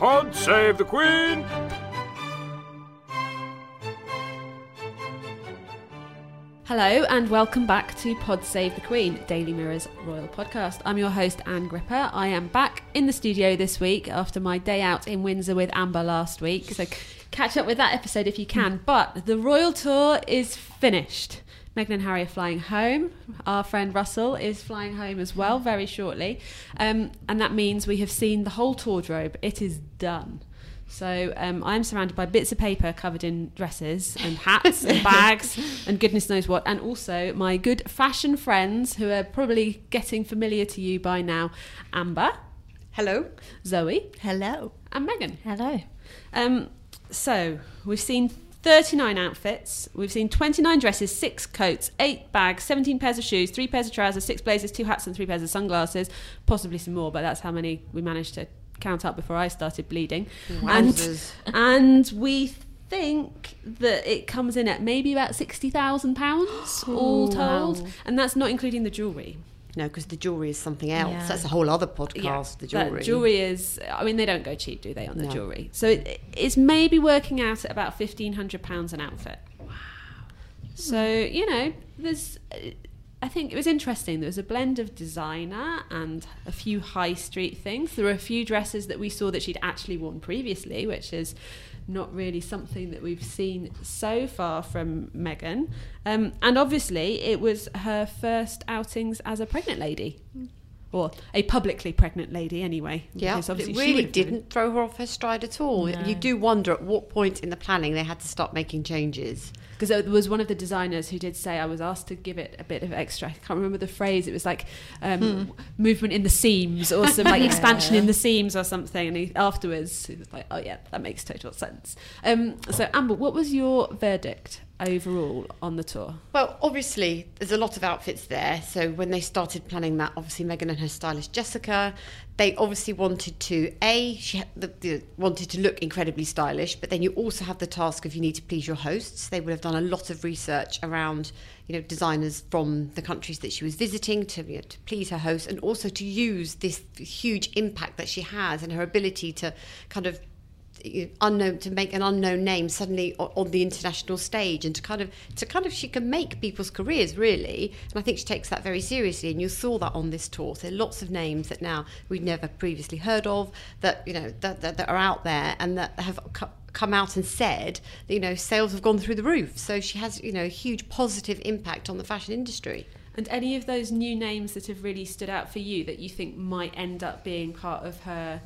Pod save the Queen! Hello and welcome back to Pod Save the Queen, Daily Mirror's royal podcast. I'm your host, Ann Gripper. I am back in the studio this week after my day out in Windsor with Amber last week. So catch up with that episode if you can. But the royal tour is finished. Meghan and Harry are flying home. Our friend Russell is flying home as well very shortly. Um, and that means we have seen the whole wardrobe. It is done. So um, I'm surrounded by bits of paper covered in dresses and hats and bags and goodness knows what. And also my good fashion friends who are probably getting familiar to you by now Amber. Hello. Zoe. Hello. And Megan. Hello. Um, so we've seen 39 outfits. We've seen 29 dresses, six coats, eight bags, 17 pairs of shoes, three pairs of trousers, six blazers, two hats, and three pairs of sunglasses. Possibly some more, but that's how many we managed to count up before I started bleeding. Wowzers. And, and we think that it comes in at maybe about £60,000 all told. wow. And that's not including the jewellery. No, because the jewelry is something else. Yeah. That's a whole other podcast. the that jewelry. jewelry is. I mean, they don't go cheap, do they, on the No. jewelry? So it, it's maybe working out at about fifteen hundred pounds an outfit. Wow. So you know, there's. I think it was interesting. There was a blend of designer and a few high street things. There were a few dresses that we saw that she'd actually worn previously, which is not really something that we've seen so far from Meghan. Um, and obviously, it was her first outings as a pregnant lady. Or a publicly pregnant lady, anyway. Yeah, it really would have been- didn't throw her off her stride at all. No. You do wonder at what point in the planning they had to start making changes. because there was one of the designers who did say I was asked to give it a bit of extra. I can't remember the phrase. It was like um, movement in the seams or some like expansion in the seams or something. And he, afterwards, he was like, "Oh yeah, that makes total sense." Um, so Amber, what was your verdict overall on the tour? Well, obviously, there's a lot of outfits there. So when they started planning that, obviously Meghan and her stylist Jessica, they obviously wanted to a she the, the, wanted to look incredibly stylish, but then you also have the task of you need to please your hosts. They would have done a lot of research around you know designers from the countries that she was visiting to you know, to please her hosts, and also to use this huge impact that she has and her ability to kind of unknown to make an unknown name suddenly on the international stage and to kind of to kind of she can make people's careers really. And I think she takes that very seriously. And you saw that on this tour. Are lots of names that now we'd never previously heard of that you know that, that, that are out there and that have come out and said that you know sales have gone through the roof. So she has you know a huge positive impact on the fashion industry. And any of those new names that have really stood out for you that you think might end up being part of her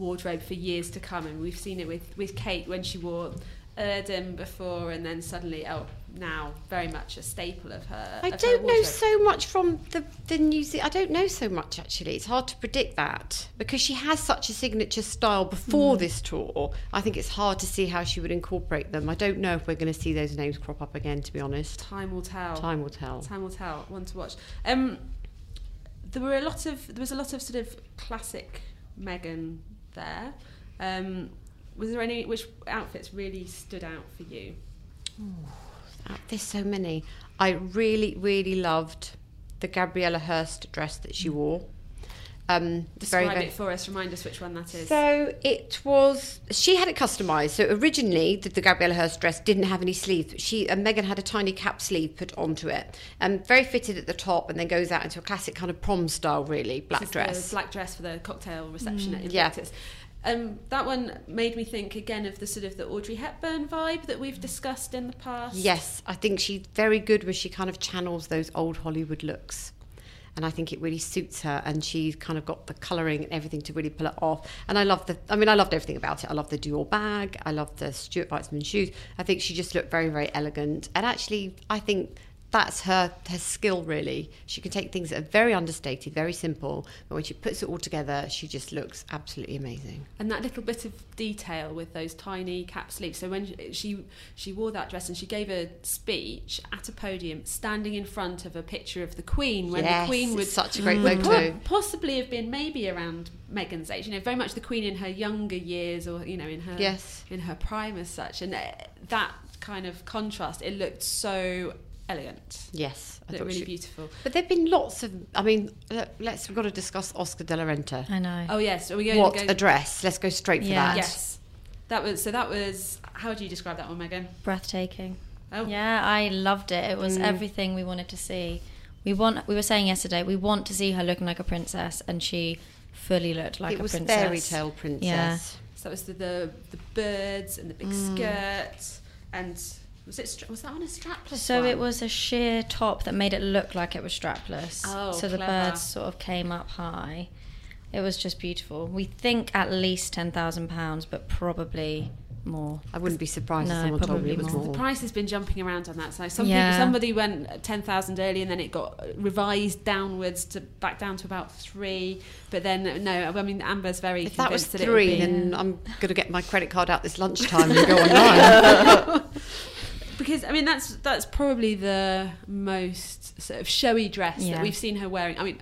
wardrobe for years to come? And we've seen it with, with Kate when she wore Erdem before, and then suddenly, oh, now very much a staple of her. I of don't know so much from the the New Zealand. I don't know so much actually. It's hard to predict that because she has such a signature style before this tour. I think it's hard to see how she would incorporate them. I don't know if we're going to see those names crop up again. To be honest, Time will tell. time will tell. Time will tell. One to watch. Um, there were a lot of there was a lot of sort of classic Meghan there. Um, was there any which outfits really stood out for you? Uh, There's so many. I really, really loved the Gabriela Hearst dress that she wore. Um, Describe very, very, it for us. Remind us which one that is. So it was. She had it customized. So originally, the, the Gabriela Hearst dress didn't have any sleeves. But she and Megan had a tiny cap sleeve put onto it, and very fitted at the top, and then goes out into a classic kind of prom style, really black dress. Black dress for the cocktail reception at yeah. Um, that one made me think again of the sort of the Audrey Hepburn vibe that we've discussed in the past. Yes, I think she's very good when she kind of channels those old Hollywood looks. And I think it really suits her, and she's kind of got the colouring and everything to really pull it off. And I love the, I mean, I loved everything about it. I love the Dior bag, I love the Stuart Weitzman shoes. I think she just looked very, very elegant. And actually, I think that's her her skill really. She can take things that are very understated, very simple, but when she puts it all together, she just looks absolutely amazing. And that little bit of detail with those tiny cap sleeves. So when she she wore that dress and she gave a speech at a podium, standing in front of a picture of the Queen, when yes, the Queen would such a great photo. possibly have been maybe around Meghan's age. You know, very much the Queen in her younger years, or you know, in her Yes. in her prime as such. And uh, that kind of contrast, it looked so elegant. Yes, I Looked thought really she- beautiful. But there've been lots of. I mean, let's. We've got to discuss Oscar de la Renta. I know. Oh yes, are we going What to go? a dress! Let's go straight for Yeah. that. Yes, that was so. That was how do you describe that one, Megan? Breathtaking. Oh, Yeah, I loved it. It was Mm. everything we wanted to see. We want. We were saying yesterday we want to see her looking like a princess, and she fully looked like it a was princess. fairy tale princess. Yeah. So that was the the, the birds and the big Mm. skirt and was it stra- was that on a strapless? So one? it was a sheer top that made it look like it was strapless. Oh, so the birds sort of came up high. It was just beautiful. We think at least ten thousand pounds, but probably more. I wouldn't be surprised No, if someone told me probably it was more. more. The price has been jumping around on that. So some Yeah. people, somebody went ten thousand early, and then it got revised downwards to back down to about three. But then no, I mean Amber's very If that was convinced that three, be- then I'm going to get my credit card out this lunchtime and go online. because I mean that's that's probably the most sort of showy dress that we've seen her wearing. I mean.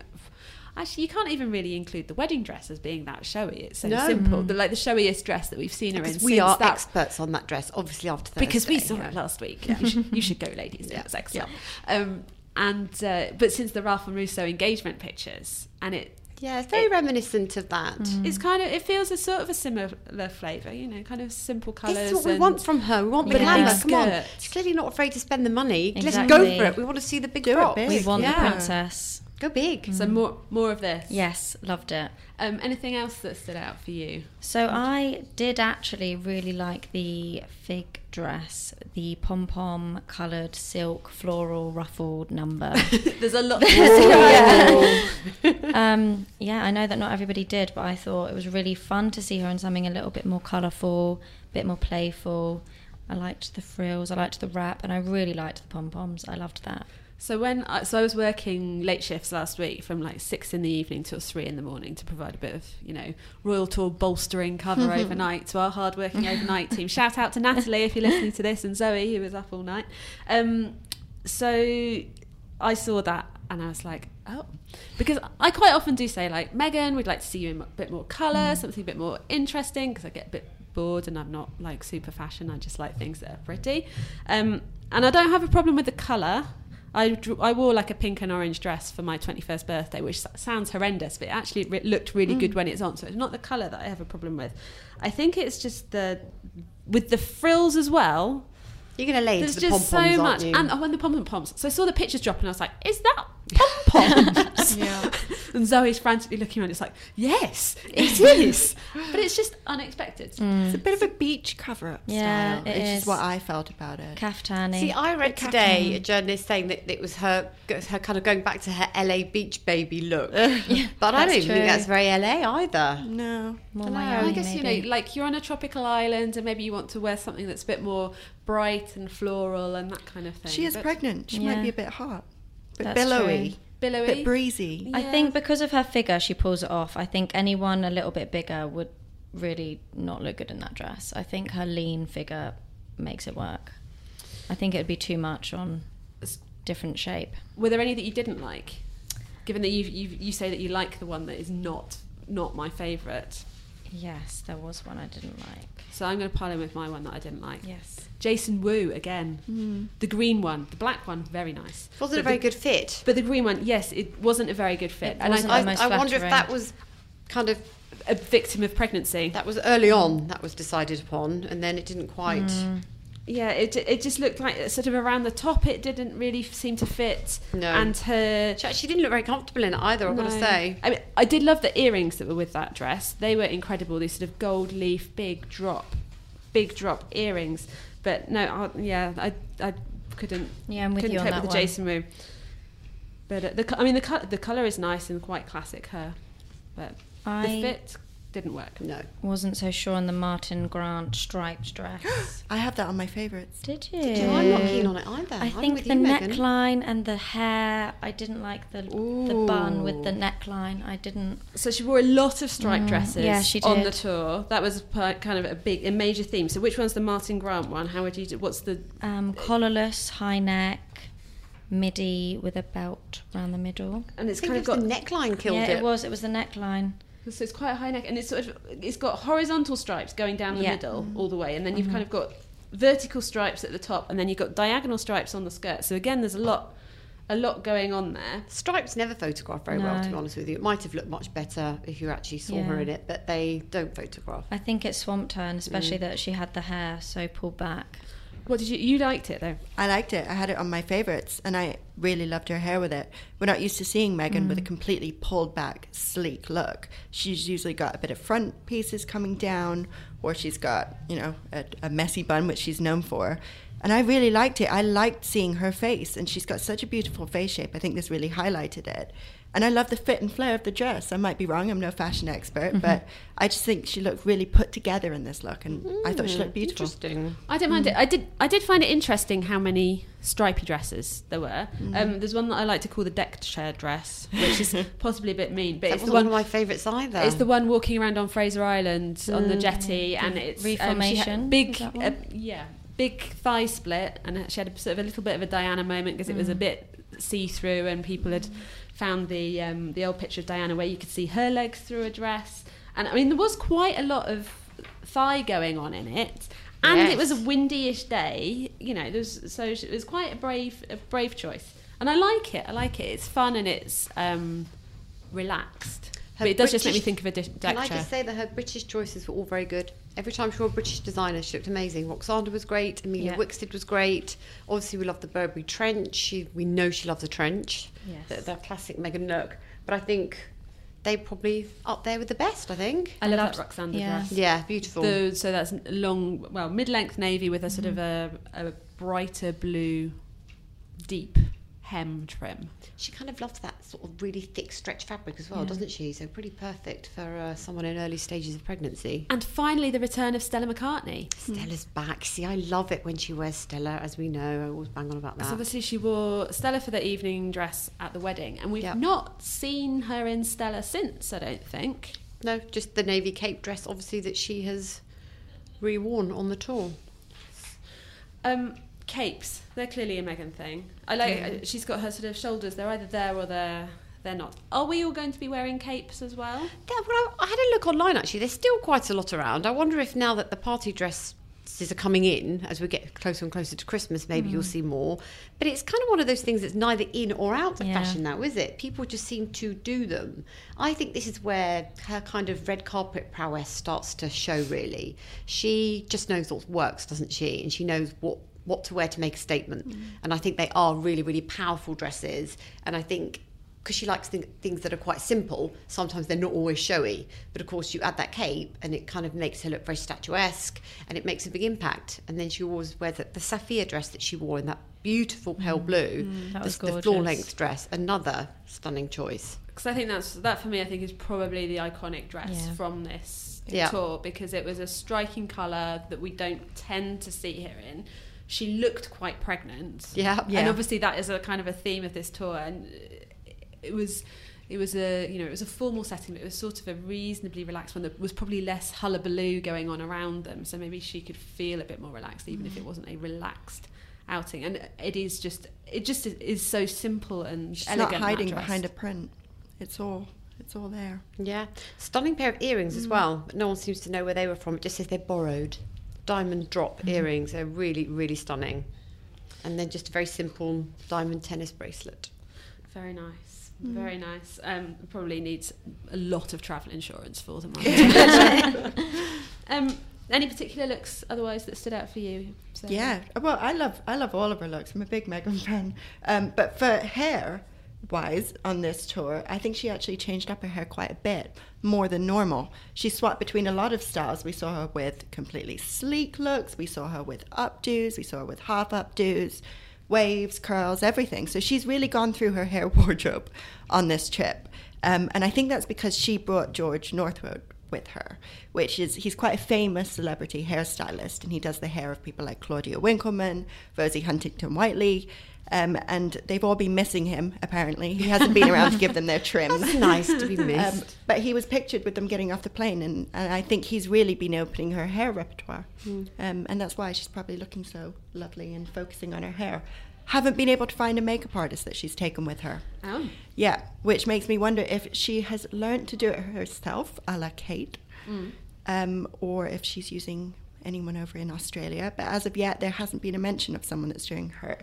Actually, you can't even really include the wedding dress as being that showy. It's so No. simple. The, like the showiest dress that we've seen her in. Because we since are that experts on that dress, obviously after Thursday. because we saw yeah. it last week. You, should, you should go, ladies. Yeah. It was excellent. Um, and uh, but since the Ralph and Russo engagement pictures, and it Yeah, it's very It- reminiscent of that. Mm. it's kind of it feels a sort of a similar flavour. You know, kind of simple colours. This is what we want from her. We want the Yeah. glamour. Big Come on. She's clearly not afraid to spend the money. Let's go for it. We want to see the big Do it big. We want Yeah. the princess. Go big. So more more of this. Yes, loved it. Um, anything else that stood out for you? So I did actually really like the fig dress, the pom pom coloured silk floral ruffled number. There's a lot. um, yeah, I know that not everybody did, but I thought it was really fun to see her in something a little bit more colourful, a bit more playful. I liked the frills, I liked the wrap, and I really liked the pom poms. I loved that. So when I, so I was working late shifts last week from like six in the evening till three in the morning to provide a bit of you know Royal Tour bolstering cover overnight to our hard-working overnight team. Shout out to Natalie if you're listening to this and Zoe who was up all night. Um, so I saw that and I was like, oh, because I quite often do say like Meghan, we'd like to see you in a bit more colour, something a bit more interesting because I get a bit bored and I'm not like super fashion. I just like things that are pretty. Um, and I don't have a problem with the colour. I, drew, I wore like a pink and orange dress for my 21st birthday, which sounds horrendous, but it actually re- looked really good mm. when it's on. So it's not the colour that I have a problem with. I think it's just the with the frills as well. You're going to lay There's the pom just so much, and oh, and the pom poms. So I saw the pictures drop, and I was like, "Is that pom poms?" Yeah. and Zoe's frantically looking around. It's like, "Yes, it is," but it's just unexpected. Mm. It's a bit of a beach cover up Yeah, style. it it's is. just what I felt about it. Kaftani. See, I read today a journalist saying that it was her, her kind of going back to her LA beach baby look. yeah, but I don't even think that's very LA either. no. More Dunno. Miami, I guess you know, like you're on a tropical island, and maybe you want to wear something that's a bit more bright and floral and that kind of thing. She is But pregnant. She Yeah. might be a bit hot. Bit That's billowy. true. billowy. Bit breezy. I think because of her figure, she pulls it off. I think anyone a little bit bigger would really not look good in that dress. I think her lean figure makes it work. I think it would be too much on different shape. Were there any that you didn't like? Given that you you you say that you like the one that is not not my favourite, Yes, there was one I didn't like. so I'm going to pile in with my one that I didn't like. Yes. Jason Wu again, the green one, the black one, very nice. Wasn't But a very the- good fit. But the green one, yes, it wasn't a very good fit, It and wasn't. I, I, most I wonder if that was kind of a victim of pregnancy. that was early on that was decided upon, and then it didn't quite. Mm. Yeah, it it just looked like sort of around the top. It didn't really seem to fit. No. and her. She actually didn't look very comfortable in it either. I've got to say. I mean, I did love the earrings that were with that dress. They were incredible. These sort of gold leaf, big drop, big drop earrings. But no, I, yeah, I I couldn't Yeah, I'm with couldn't you on cope that with one. the Jason room. But uh, the I mean the co- the color is nice and quite classic her, but I the I fit didn't work. No. wasn't so sure on the Martin Grant striped dress. I have that on my favourites. Did you? Do you I'm not keen on it either. I I'm think the you, Megan. neckline and the hair. I didn't like the the bun with the neckline. I didn't. So she wore a lot of striped Mm, dresses yeah, she did. on the tour. That was pa- kind of a big, a major theme. So which one's the Martin Grant one? How would you? Do, what's the? Um, collarless, high neck, midi with a belt around the middle. And I it's think kind it of got the neckline killed yeah, it. it was. It was the neckline. So it's quite a high neck, and it's sort of it's got horizontal stripes going down the Yeah. middle all the way, and then you've kind of got vertical stripes at the top, and then you've got diagonal stripes on the skirt. So again, there's a lot, a lot going on there. Stripes never photograph very well, to be honest with you. It might have looked much better if you actually saw her in it, but they don't photograph. I think it swamped her, and especially Mm. that she had the hair so pulled back. What did you? You liked it though. I liked it. I had it on my favorites, and I really loved her hair with it. We're not used to seeing Meghan with a mm. completely pulled back, sleek look. She's usually got a bit of front pieces coming down, or she's got, you know, a, a messy bun, which she's known for. And I really liked it. I liked seeing her face, and she's got such a beautiful face shape. I think this really highlighted it. And I love the fit and flare of the dress. I might be wrong, I'm no fashion expert, but I just think she looked really put together in this look, and I thought she looked beautiful. Interesting. I don't mind it. I did. I did find it interesting how many stripy dresses there were. Um, there's one that I like to call the decked chair dress, which is possibly a bit mean, but That it's the one one. of my favourites either. It's the one walking around on Fraser Island on the jetty, and it's um, Reformation, big, uh, yeah, big thigh split, and she had a, sort of a little bit of a Diana moment because it was a bit see through, and people had found the um, the old picture of Diana where you could see her legs through a dress, and I mean there was quite a lot of thigh going on in it. And it was a windyish day, you know. There's so it was quite a brave, a brave choice, and I like it. I like it. It's fun and it's um, relaxed. Her but it does just make me think of a di- deck Can I chair. just say that her British choices were all very good? Every time she wore a British designer, she looked amazing. Roksanda was great. Emilia Yeah. Wickstead was great. Obviously, we love the Burberry trench. She, we know she loves a trench. Yes. The, the classic Meghan Nook. But I think they probably up there with the best. I think. I love that Roxanne yeah. dress. Yeah, beautiful. The, so that's long, well, mid-length navy with a sort of mm-hmm. a, a brighter blue, deep hem trim. She kind of loves that sort of really thick stretch fabric as well, Yeah. doesn't she? So pretty perfect for uh, someone in early stages of pregnancy. And finally, the return of Stella McCartney. Stella's back. See, I love it when she wears Stella, as we know. I always bang on about that. So obviously she wore Stella for the evening dress at the wedding, and we've Yep. not seen her in Stella since. I don't think. No, just the navy cape dress, obviously, that she has reworn on the tour. Um, capes, they're clearly a Meghan thing. I like. uh She's got her sort of shoulders. They're either there or they're they're not. Are we all going to be wearing capes as well? Yeah, well, I, had a look online actually. There's still quite a lot around. I wonder if now that the party dresses are coming in, as we get closer and closer to Christmas, maybe you'll see more. But it's kind of one of those things that's neither in or out of Yeah. fashion now, is it? People just seem to do them. I think this is where her kind of red carpet prowess starts to show. Really, she just knows what works, doesn't she? And she knows what what to wear to make a statement. Mm. And I think they are really, really powerful dresses. And I think because she likes th- things that are quite simple, sometimes they're not always showy. But of course, you add that cape and it kind of makes her look very statuesque and it makes a big impact. And then she always wears the, the Safiyaa dress that she wore in that beautiful pale mm. blue, mm, That the, was the floor length dress, another stunning choice. Because I think that's that for me. I think is probably the iconic dress Yeah. from this Yeah. tour because it was a striking colour that we don't tend to see here in. She looked quite pregnant. Yeah. yeah. and obviously that is a kind of a theme of this tour, and it was. It was a you know it was a formal setting, but it was sort of a reasonably relaxed one. There was probably less hullabaloo going on around them, so maybe she could feel a bit more relaxed, even if it wasn't a relaxed outing. And it is just it just is so simple and She's elegant. not hiding behind a print. It's all it's all there. Yeah. Stunning pair of earrings as mm. well, but no one seems to know where they were from. It just says they're borrowed. Diamond drop earrings. They're really, really stunning. And then just a very simple diamond tennis bracelet. Very nice. Very nice. Um, probably needs a lot of travel insurance for them. um, any particular looks otherwise that stood out for you? Sarah? Yeah. Well, I love I love all of her looks. I'm a big Meghan fan. Um, but for hair wise on this tour, I think she actually changed up her hair quite a bit, more than normal. She swapped between a lot of styles. We saw her with completely sleek looks. We saw her with updos. We saw her with half updos, waves, curls, everything. So she's really gone through her hair wardrobe on this trip. Um, and I think that's because she brought George Northwood with her, which is he's quite a famous celebrity hairstylist, and he does the hair of people like Claudia Winkleman, Rosie Huntington Whiteley, um, and they've all been missing him. Apparently, he hasn't been around to give them their trims. That's nice to be missed. Um, but he was pictured with them getting off the plane, and, and I think he's really been opening her hair repertoire. Um, and that's why she's probably looking so lovely and focusing on her hair. Haven't been able to find a makeup artist that she's taken with her. Oh. Yeah, which makes me wonder if she has learned to do it herself, a la Kate, um, or if she's using anyone over in Australia, but as of yet, there hasn't been a mention of someone that's doing her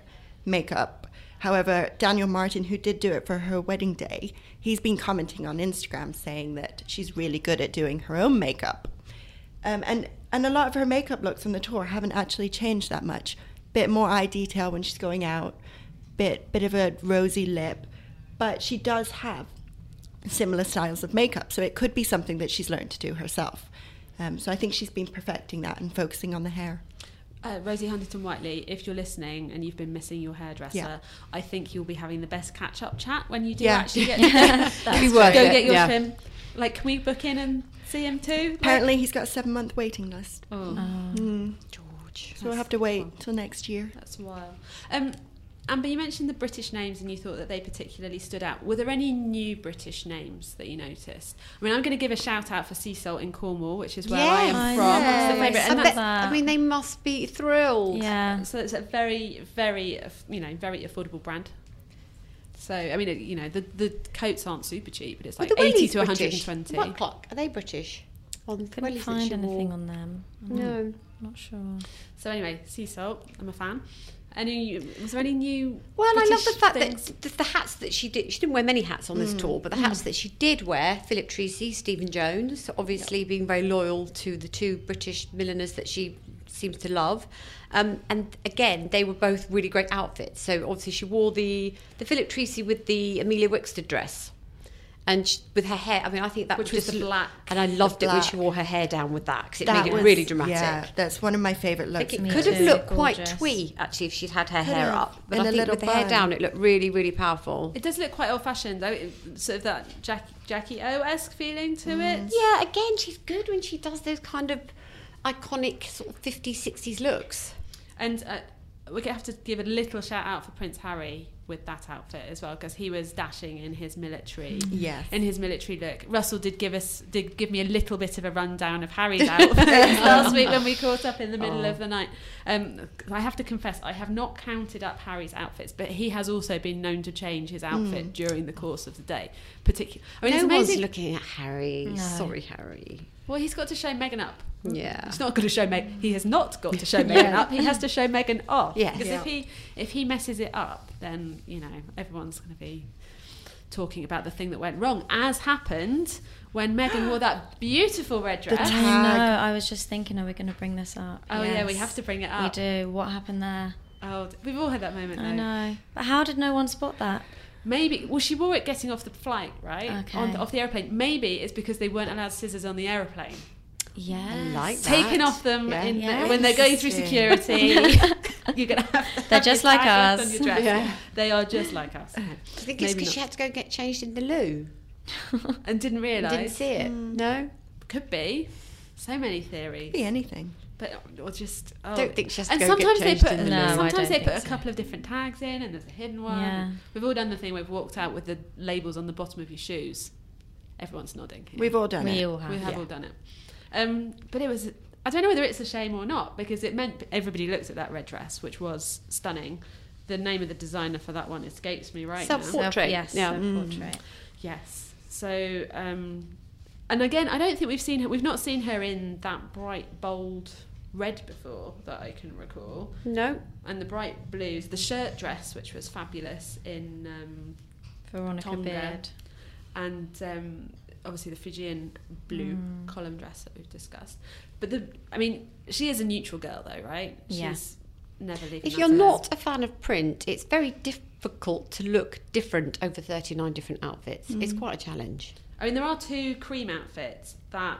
makeup. However, Daniel Martin, who did do it for her wedding day, he's been commenting on Instagram saying that she's really good at doing her own makeup. Um, and, and a lot of her makeup looks on the tour haven't actually changed that much. Bit more eye detail when she's going out, bit, bit of a rosy lip, but she does have similar styles of makeup, so it could be something that she's learned to do herself. Um, so I think she's been perfecting that and focusing on the hair. Uh, Rosie Huntington Whiteley, if you're listening and you've been missing your hairdresser, Yeah. I think you'll be having the best catch up chat when you do Yeah. actually get It'd be go it, get your yeah. trim. Like, can we book in and see him too? Like- Apparently, he's got a seven month waiting list. oh, Mm. George. So we'll have to wait till next year. that's wild. Um, Amber, you mentioned the British names and you thought that they particularly stood out. Were there any new British names that you noticed? I mean, I'm going to give a shout out for Sea Salt in Cornwall, which is where I am Yes. from. It's the Yes. favourite, I, and bet, that's that. I mean, they must be thrilled. Yeah. So it's a very, very, you know, very affordable brand. So I mean, you know, the the coats aren't super cheap, but it's like the eighty to one hundred and twenty. British? What clock? Are they British? On the Couldn't wellies find anything on them. No. Not sure. So anyway, sea salt. I'm a fan. Any was there any new? Well, I love the fact things? that the, the hats that she did. She didn't wear many hats on this tour, but the hats that she did wear, Philip Treacy, Stephen Jones, obviously being very loyal to the two British milliners that she seems to love. Um, and again, they were both really great outfits. So obviously, she wore the the Philip Treacy with the Emilia Wickstead dress. And she, with her hair, I mean, I think that Which would was just the black- And I loved it when she wore her hair down with that because it That made it really dramatic. Yeah, that's one of my favourite looks. think it Me could have too. looked quite twee actually if she'd had her Could hair have. up. But In I a think little with the hair down, it looked really, really powerful. It does look quite old fashioned though, it- sort of that Jack, Jackie O esque feeling to it. Yeah, again, she's good when she does those kind of iconic sort of 50s, 60s looks. And uh, we have to give a little shout out for Prince Harry with that outfit as well because he was dashing in his military. Yes. In his military look, Russell did give us did give me a little bit of a rundown of Harry's outfit last week when we caught up in the middle Oh. of the night. Um, I have to confess, I have not counted up Harry's outfits, but he has also been known to change his outfit during the course of the day. Particularly, I mean, no it's one's looking at Harry. No. Sorry, Harry. Well, he's got to show Meghan up. Yeah. He's not going to show Meg. He has not got to show Meghan up. He has to show Meghan off. Yeah, Because Yeah. if he if he messes it up, then you know everyone's going to be talking about the thing that went wrong, as happened when Meghan wore that beautiful red dress. tag. I know. I was just thinking, are we going to bring this up? oh yeah, we have to bring it up. We do. What happened there? Oh, we've all had that moment. Though. I know. But how did no one spot that? Maybe well, she wore it getting off the flight, right? Okay. On, off the airplane. Maybe it's because they weren't allowed scissors on the airplane. Yeah. like that. Taken off them Yeah. in the, when they're going through security. you're gonna have. To They're have just like us. On your dress. Yeah. They are just like us. I think it's because she had to go get changed in the loo. and didn't and realise. Didn't see it. Hmm. No? Could be. So many theories. Could Be anything. But or just oh. Don't think she has to and go sometimes get they put in the No, sometimes they put a think so. couple of different tags in and there's a hidden one. Yeah. We've all done the thing where we've walked out with the labels on the bottom of your shoes. Everyone's nodding. here. We've all done we it. all have. we have yeah. all done it. Um, but it was I don't know whether it's a shame or not because it meant everybody looked at that red dress, which was stunning. The name of the designer for that one escapes me right now. Self- Portrait, Yes. yeah. self-portrait. Yes. So, um, and again, I don't think we've seen her. We've not seen her in that bright, bold red before that I can recall. No. And the bright blues, the shirt dress, which was fabulous in, um, Veronica Tonga. Beard. and um, obviously the Fijian blue Mm. column dress that we've discussed. But the, I mean, she is a neutral girl though, right? Yeah. Never leaving. If you're not a fan of print, it's very difficult to look different over 39 different outfits. It's quite a challenge. I mean, there are two cream outfits that,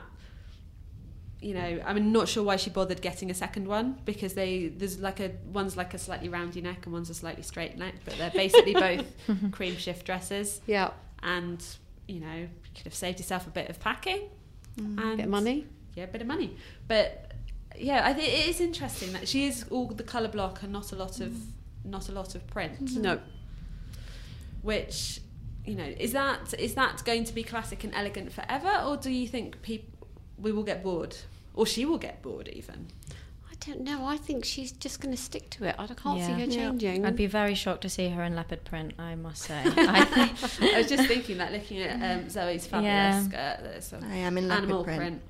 you know, I'm not sure why she bothered getting a second one because they there's like a one's like a slightly roundy neck and one's a slightly straight neck, but they're basically both cream shift dresses. Yeah. And you know, you could have saved yourself a bit of packing and Bit of money. Yeah, a bit of money, but yeah, I think it is interesting that she is all the color block and not a lot of mm. not a lot of print mm-hmm. No. which you know is that is that going to be classic and elegant forever or do you think people we will get bored or she will get bored even I don't know. I think she's just going to stick to it. I can't see Yeah. her Yeah. changing. I'd be very shocked to see her in leopard print. I must say. I think. i was just thinking that looking at um, zoe's fabulous Yeah. skirt there's some I am in leopard print. print,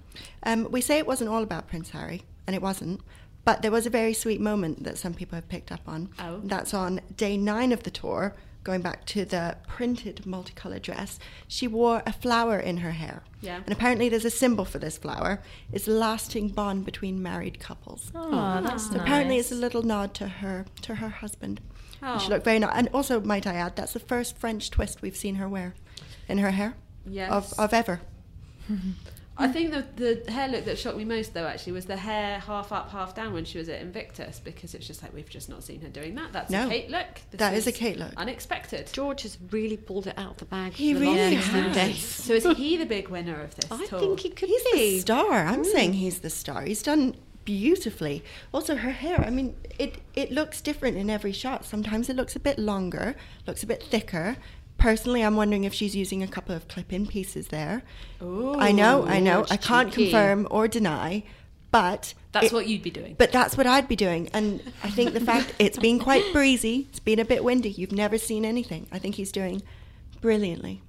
Um, we say it wasn't all about Prince Harry. and it wasn't. But there was a very sweet moment that some people have picked up on. Oh. That's on day nine of the tour, going back to the printed multicolored dress. She wore a flower in her hair. Yeah. And apparently there's a symbol for this flower. It's the lasting bond between married couples. Oh, that's So nice. apparently it's a little nod to her to her husband. And She Oh. looked very nice. And also, might I add, that's the first French twist we've seen her wear in her hair Yes. of, of ever. I think the the hair look that shocked me most though actually was the hair half up, half down when she was at Invictus because it's just like we've just not seen her doing that. That's No. a Kate look. This That is a Kate look. Unexpected. George has really pulled it out of the bag. He the really has. So is he the big winner of this I tour? think he could He's the star. I'm mm. saying he's the star. He's done beautifully. Also, her hair. I mean, it it looks different in every shot. Sometimes it looks a bit longer, looks a bit thicker. Personally, I'm wondering if she's using a couple of clip-in pieces there. Ooh, I know, I know. I can't cheeky. confirm or deny, but That's it- what you'd be doing. But that's what I'd be doing. And I think the fact it's been quite breezy, it's been a bit windy. You've never seen anything. I think he's doing brilliantly.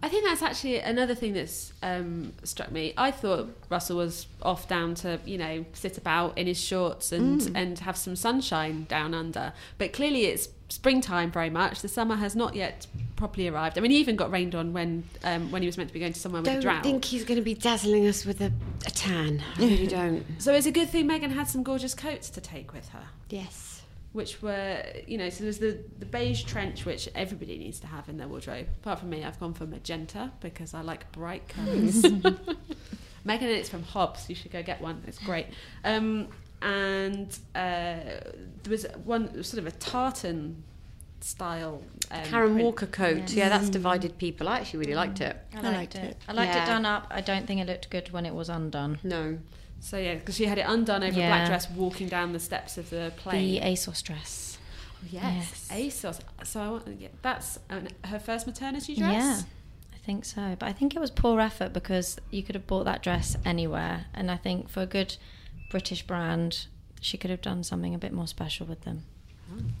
I think that's actually another thing that's um, struck me. I thought Russell was off down to you know sit about in his shorts and Mm. and have some sunshine down under, but clearly it's springtime very much. The summer has not yet properly arrived. I mean, he even got rained on when um, when he was meant to be going to somewhere with a don't think he's going to be dazzling us with a, a tan. I really don't. So it's a good thing Meghan had some gorgeous coats to take with her. Yes. which were you know so there's the the beige trench which everybody needs to have in their wardrobe apart from me i've gone for magenta because i like bright colours megan it's from hobbs you should go get one it's great um, and uh, there was one sort of a tartan style um, Karen print. Walker coat. Yes. Yeah, that's divided people. I actually really liked it. I I liked, liked it. it. I liked Yeah. it done up. I don't think it looked good when it was undone. No. so yeah because she had it undone over a black dress walking down the steps of the plane The ASOS dress. yes, ASOS so I want, yeah, that's an, her first maternity dress Yeah, I think so. But I think it was poor effort because you could have bought that dress anywhere. And I think for a good British brand, she could have done something a bit more special with them.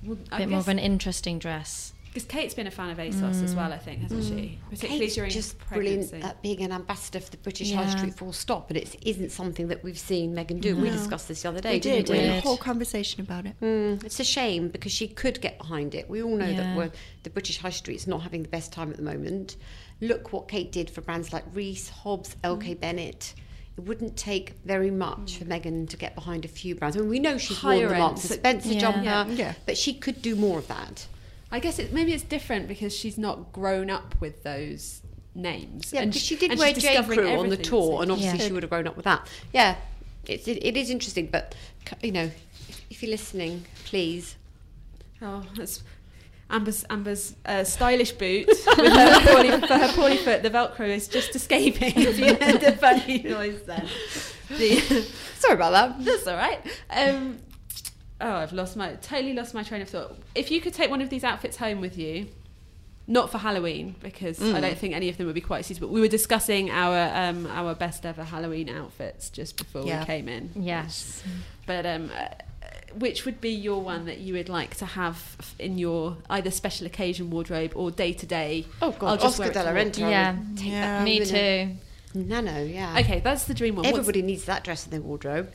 Well, A I bit more of an interesting dress. Because Kate's been a fan of ASOS as well, I think, hasn't she? Particularly Kate's during just pregnancy. brilliant at being an ambassador for the British High Street full stop, but it isn't something that we've seen Meghan do. We discussed this the other day, We didn't did. We we? had a whole conversation about it. Mm, it's a shame because she could get behind it. We all know Yeah. that we're, the British High Street's not having the best time at the moment. Look what Kate did for brands like Reiss, Hobbs, LK Mm. Bennett. It wouldn't take very much for mm. Meghan to get behind a few brands. I mean, we know she's Higher worn the end, Marks so- and Spencer Yeah. jumper, Yeah. Yeah. but she could do more of that. I guess it, maybe it's different because she's not grown up with those names. Yeah, and because she- she did wear she's J. Crew on the tour, so- and obviously Yeah. she would have grown up with that. Yeah, it's, it, it is interesting, but you know, if, if you're listening, please. Oh, that's Amber's Amber's uh, stylish boot with her poorly, for her poorly foot. The Velcro is just escaping. if you heard the funny noise then. The, Sorry about that. That's all right. Um, oh, I've lost my totally lost my train of thought. If you could take one of these outfits home with you, not for Halloween because I don't think any of them would be quite suitable. We were discussing our um, our best ever Halloween outfits just before Yeah. we came in. Yes. But um, which would be your one that you would like to have in your either special occasion wardrobe or day to day? Oh I'll God, just wear Oscar it to de la. Renta. Yeah. take Yeah. that Me home in too. Nano, yeah. Okay, that's the dream one. What's- Everybody needs that dress in their wardrobe.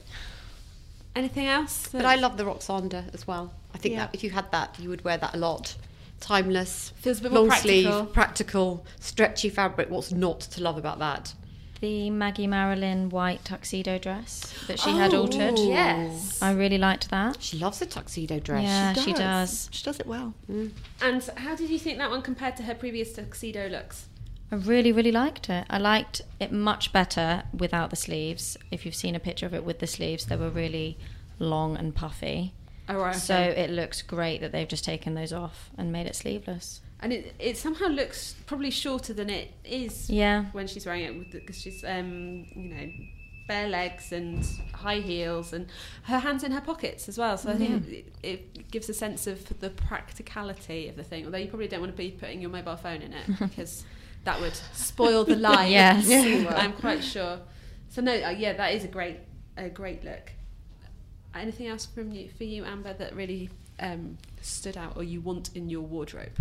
anything else? But I love the Roksanda as well. I think Yeah. that if you had that, you would wear that a lot. Timeless, Feels a bit more long practical. sleeve, practical, stretchy fabric. What's not to love about that? The Maggie Marilyn white tuxedo dress that she had altered. Oh, yes. I really liked that. She loves a tuxedo dress. Yeah, she does. She does it well. Mm. And how did you think that one compared to her previous tuxedo looks? I really, really liked it. I liked it much better without the sleeves. If you've seen a picture of it with the sleeves, they were really long and puffy. Oh, right. So it looks great that they've just taken those off and made it sleeveless. And it, it somehow looks probably shorter than it is Yeah. when she's wearing it because she's um you know bare legs and high heels and her hands in her pockets as well. So i think it, it gives a sense of the practicality of the thing although you probably don't want to be putting your mobile phone in it because that would spoil the line Yes. i'm quite sure. So no uh, yeah that is a great a great look. Anything else from you for you amber that really um, stood out or you want in your wardrobe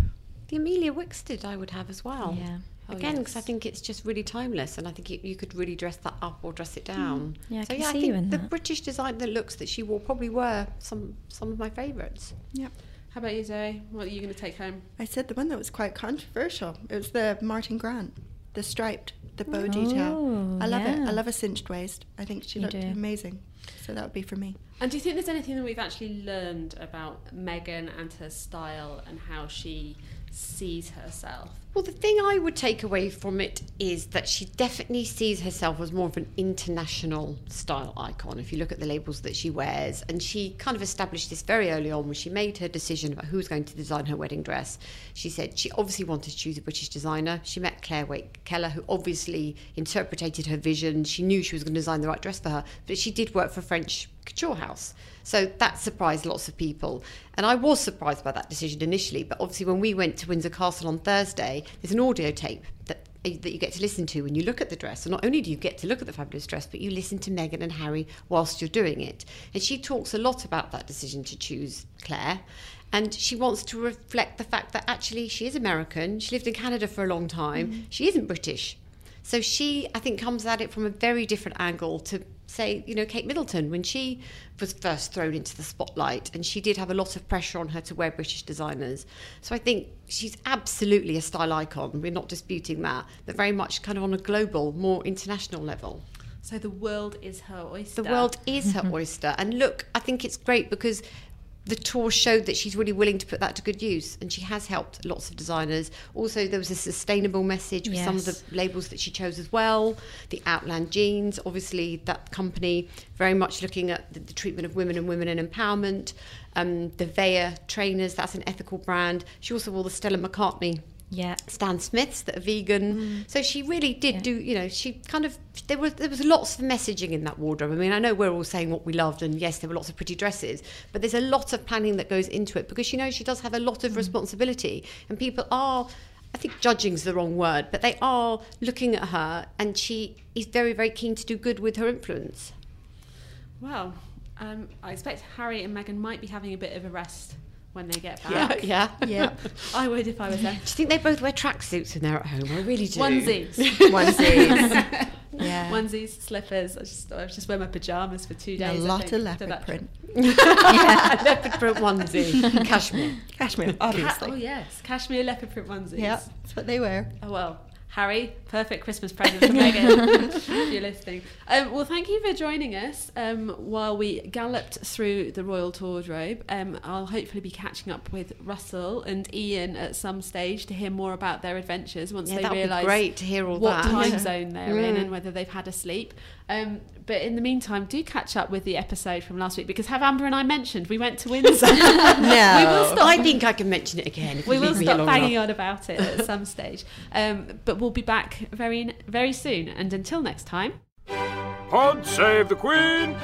The Emilia Wickstead I would have as well. Yeah. Oh, oh Again, because I think it's just really timeless, and I think it, you could really dress that up or dress it mm. down. Yeah, I so can yeah, I see think you in the that. British design, the looks that she wore probably were some some of my favourites. Yeah. How about you, Zoe? What are you going to take home? I said the one that was quite controversial. It was the Martin Grant, the striped, the bow oh, detail. Oh, I love it. I love a cinched waist. I think she You looked do. amazing. So that would be for me. And do you think there's anything that we've actually learned about Meghan and her style and how she sees herself? Well, the thing I would take away from it is that she definitely sees herself as more of an international style icon. If you look at the labels that she wears, and she kind of established this very early on when she made her decision about who was going to design her wedding dress. She said she obviously wanted to choose a British designer. She met Clare Waight Keller, who obviously interpreted her vision. She knew she was going to design the right dress for her, but she did work for French couture house. So that surprised lots of people. And I was surprised by that decision initially, but obviously when we went to Windsor Castle on Thursday, there's an audio tape that eh, that you get to listen to when you look at the dress. So not only do you get to look at the fabulous dress, but you listen to Meghan and Harry whilst you're doing it. And she talks a lot about that decision to choose Clare. And she wants to reflect the fact that actually she is American. She lived in Canada for a long time. Mm-hmm. She isn't British. So she, I think, comes at it from a very different angle to say, you know, Kate Middleton when she was first thrown into the spotlight, and she did have a lot of pressure on her to wear British designers. So I think she's absolutely a style icon. We're not disputing that, but very much kind of on a global, more international level. So the world is her oyster. The world is her mm-hmm. oyster, and look, I think it's great because the tour showed that she's really willing to put that to good use and she has helped lots of designers. Also there was a sustainable message with some of the labels that she chose as well the outland jeans obviously that company very much looking at the, the treatment of women and women and empowerment. Um, the Veja trainers that's an ethical brand. She also wore the Stella McCartney Yeah. Stan Smiths that are vegan. Mm. So she really did Yeah. do, you know, she kind of there was there was lots of messaging in that wardrobe. I mean, I know we're all saying what we loved and yes, there were lots of pretty dresses, but there's a lot of planning that goes into it because she knows she does have a lot Mm. of responsibility and people are I think judging's the wrong word, but they are looking at her and she is very very keen to do good with her influence. Well, um, I expect Harry and Meghan might be having a bit of a rest when they get back. yeah. Yeah. yeah. I would if I was them. Do you think they both wear tracksuits when they're at home? I really do. Onesies. Onesies. yeah. Onesies, slippers. I just, I just wear my pajamas for two a days. I lot think, of to leopard that- print. Leopard print onesie, cashmere. Cashmere, Ca- obviously. oh yes, cashmere leopard print onesies. Yeah, that's what they wear. Oh well, Harry, perfect Christmas present for Meghan. if you're listening. Um, well, thank you for joining us um, while we galloped through the royal wardrobe. Um, I'll hopefully be catching up with Russell and Ian at some stage to hear more about their adventures once Yeah, they that would be realise great to hear all what that. time zone they're in and whether they've had a sleep. Um, but in the meantime, do catch up with the episode from last week because have Amber and I mentioned we went to Windsor. No. we will stop I think I can mention it again if we you will stop long banging enough. on about it at some stage. Um, but we'll be back very very soon. And until next time. Pod save the Queen!